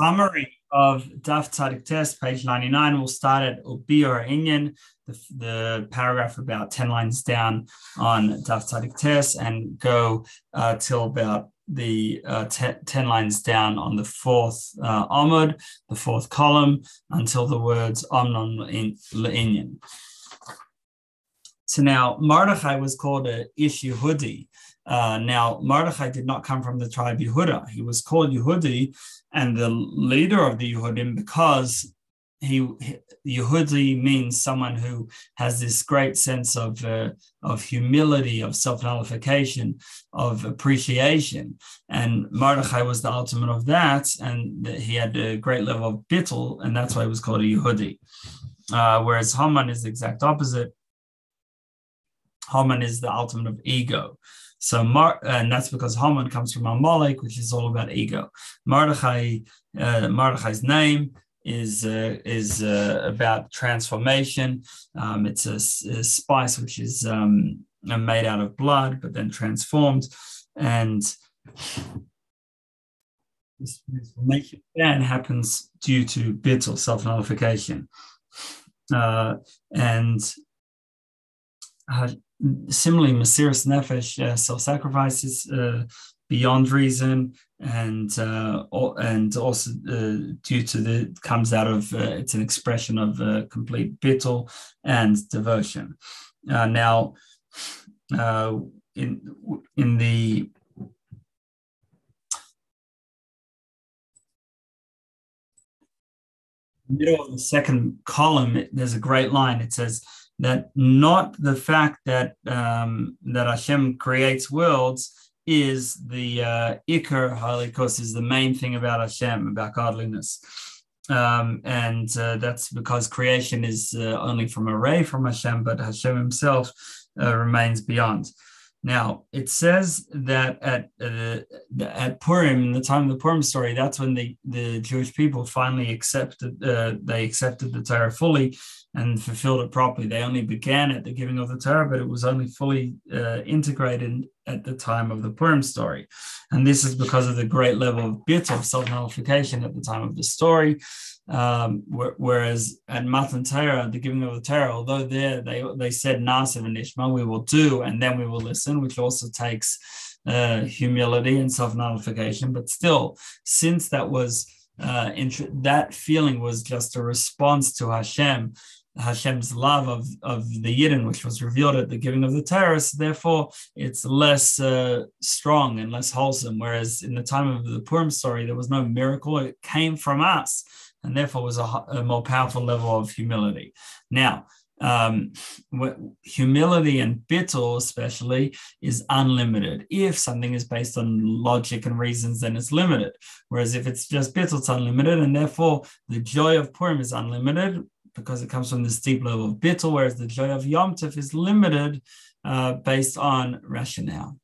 summary of Daf Tzadik Tes, page 99. We'll start at Ubior Inyan, the, the paragraph about 10 lines down on Daf Tzadik Tes, and go uh, till about the uh, 10 lines down on the fourth uh, the fourth column, until the words Omnon Le'inyan. So now Mordechai was called a Ish Yehudi. Uh, now, Mordechai did not come from the tribe Yehuda. He was called Yehudi and the leader of the Yehudim because he Yehudi means someone who has this great sense of uh, of humility, of self nullification, of appreciation, and Mordechai was the ultimate of that, and he had a great level of bittul, and that's why he was called a Yehudi. Uh, whereas Haman is the exact opposite. Haman is the ultimate of ego. So, Mar- and that's because Haman comes from Amalek, which is all about ego. Mordechai, uh, name is uh, is uh, about transformation. Um, it's a, a, spice which is um, made out of blood, but then transformed, and this transformation then happens due to bit or self nullification, uh, and uh, similarly, Mesiris Nefesh, uh, self sacrifices uh, beyond reason, and uh, and also uh, due to the comes out of uh, it's an expression of uh, complete bittul and devotion. now, in in the middle of the second column, there's a great line. It says that not the fact that um, that Hashem creates worlds is the uh, Iker Elokus is the main thing about Hashem about godliness. Um, and uh, that's because creation is uh, only from a ray from Hashem, but Hashem Himself uh, remains beyond. Now it says that at uh, at Purim, in the time of the Purim story, that's when the, the Jewish people finally accepted uh, they accepted the Torah fully and fulfilled it properly. They only began at the giving of the Torah, but it was only fully uh, integrated at the time of the Purim story. And this is because of the great level of bit of self nullification at the time of the story. Um, whereas at Matan Torah, the giving of the Torah, although there they, they said Naaseh V'nishma, we will do and then we will listen, which also takes uh, humility and self nullification. But still, since that was uh, int- that feeling was just a response to Hashem Hashem's love of, of the Yidden, which was revealed at the giving of the Torah. Therefore, it's less uh, strong and less wholesome. Whereas in the time of the Purim story, there was no miracle; it came from us, and therefore was a, a more powerful level of humility. Now, um, humility and bittul, especially, is unlimited. If something is based on logic and reasons, then it's limited. Whereas if it's just bittul, it's unlimited, and therefore the joy of Purim is unlimited because it comes from this deep level of bittul, whereas the joy of Yom Tov is limited uh, based on rationale.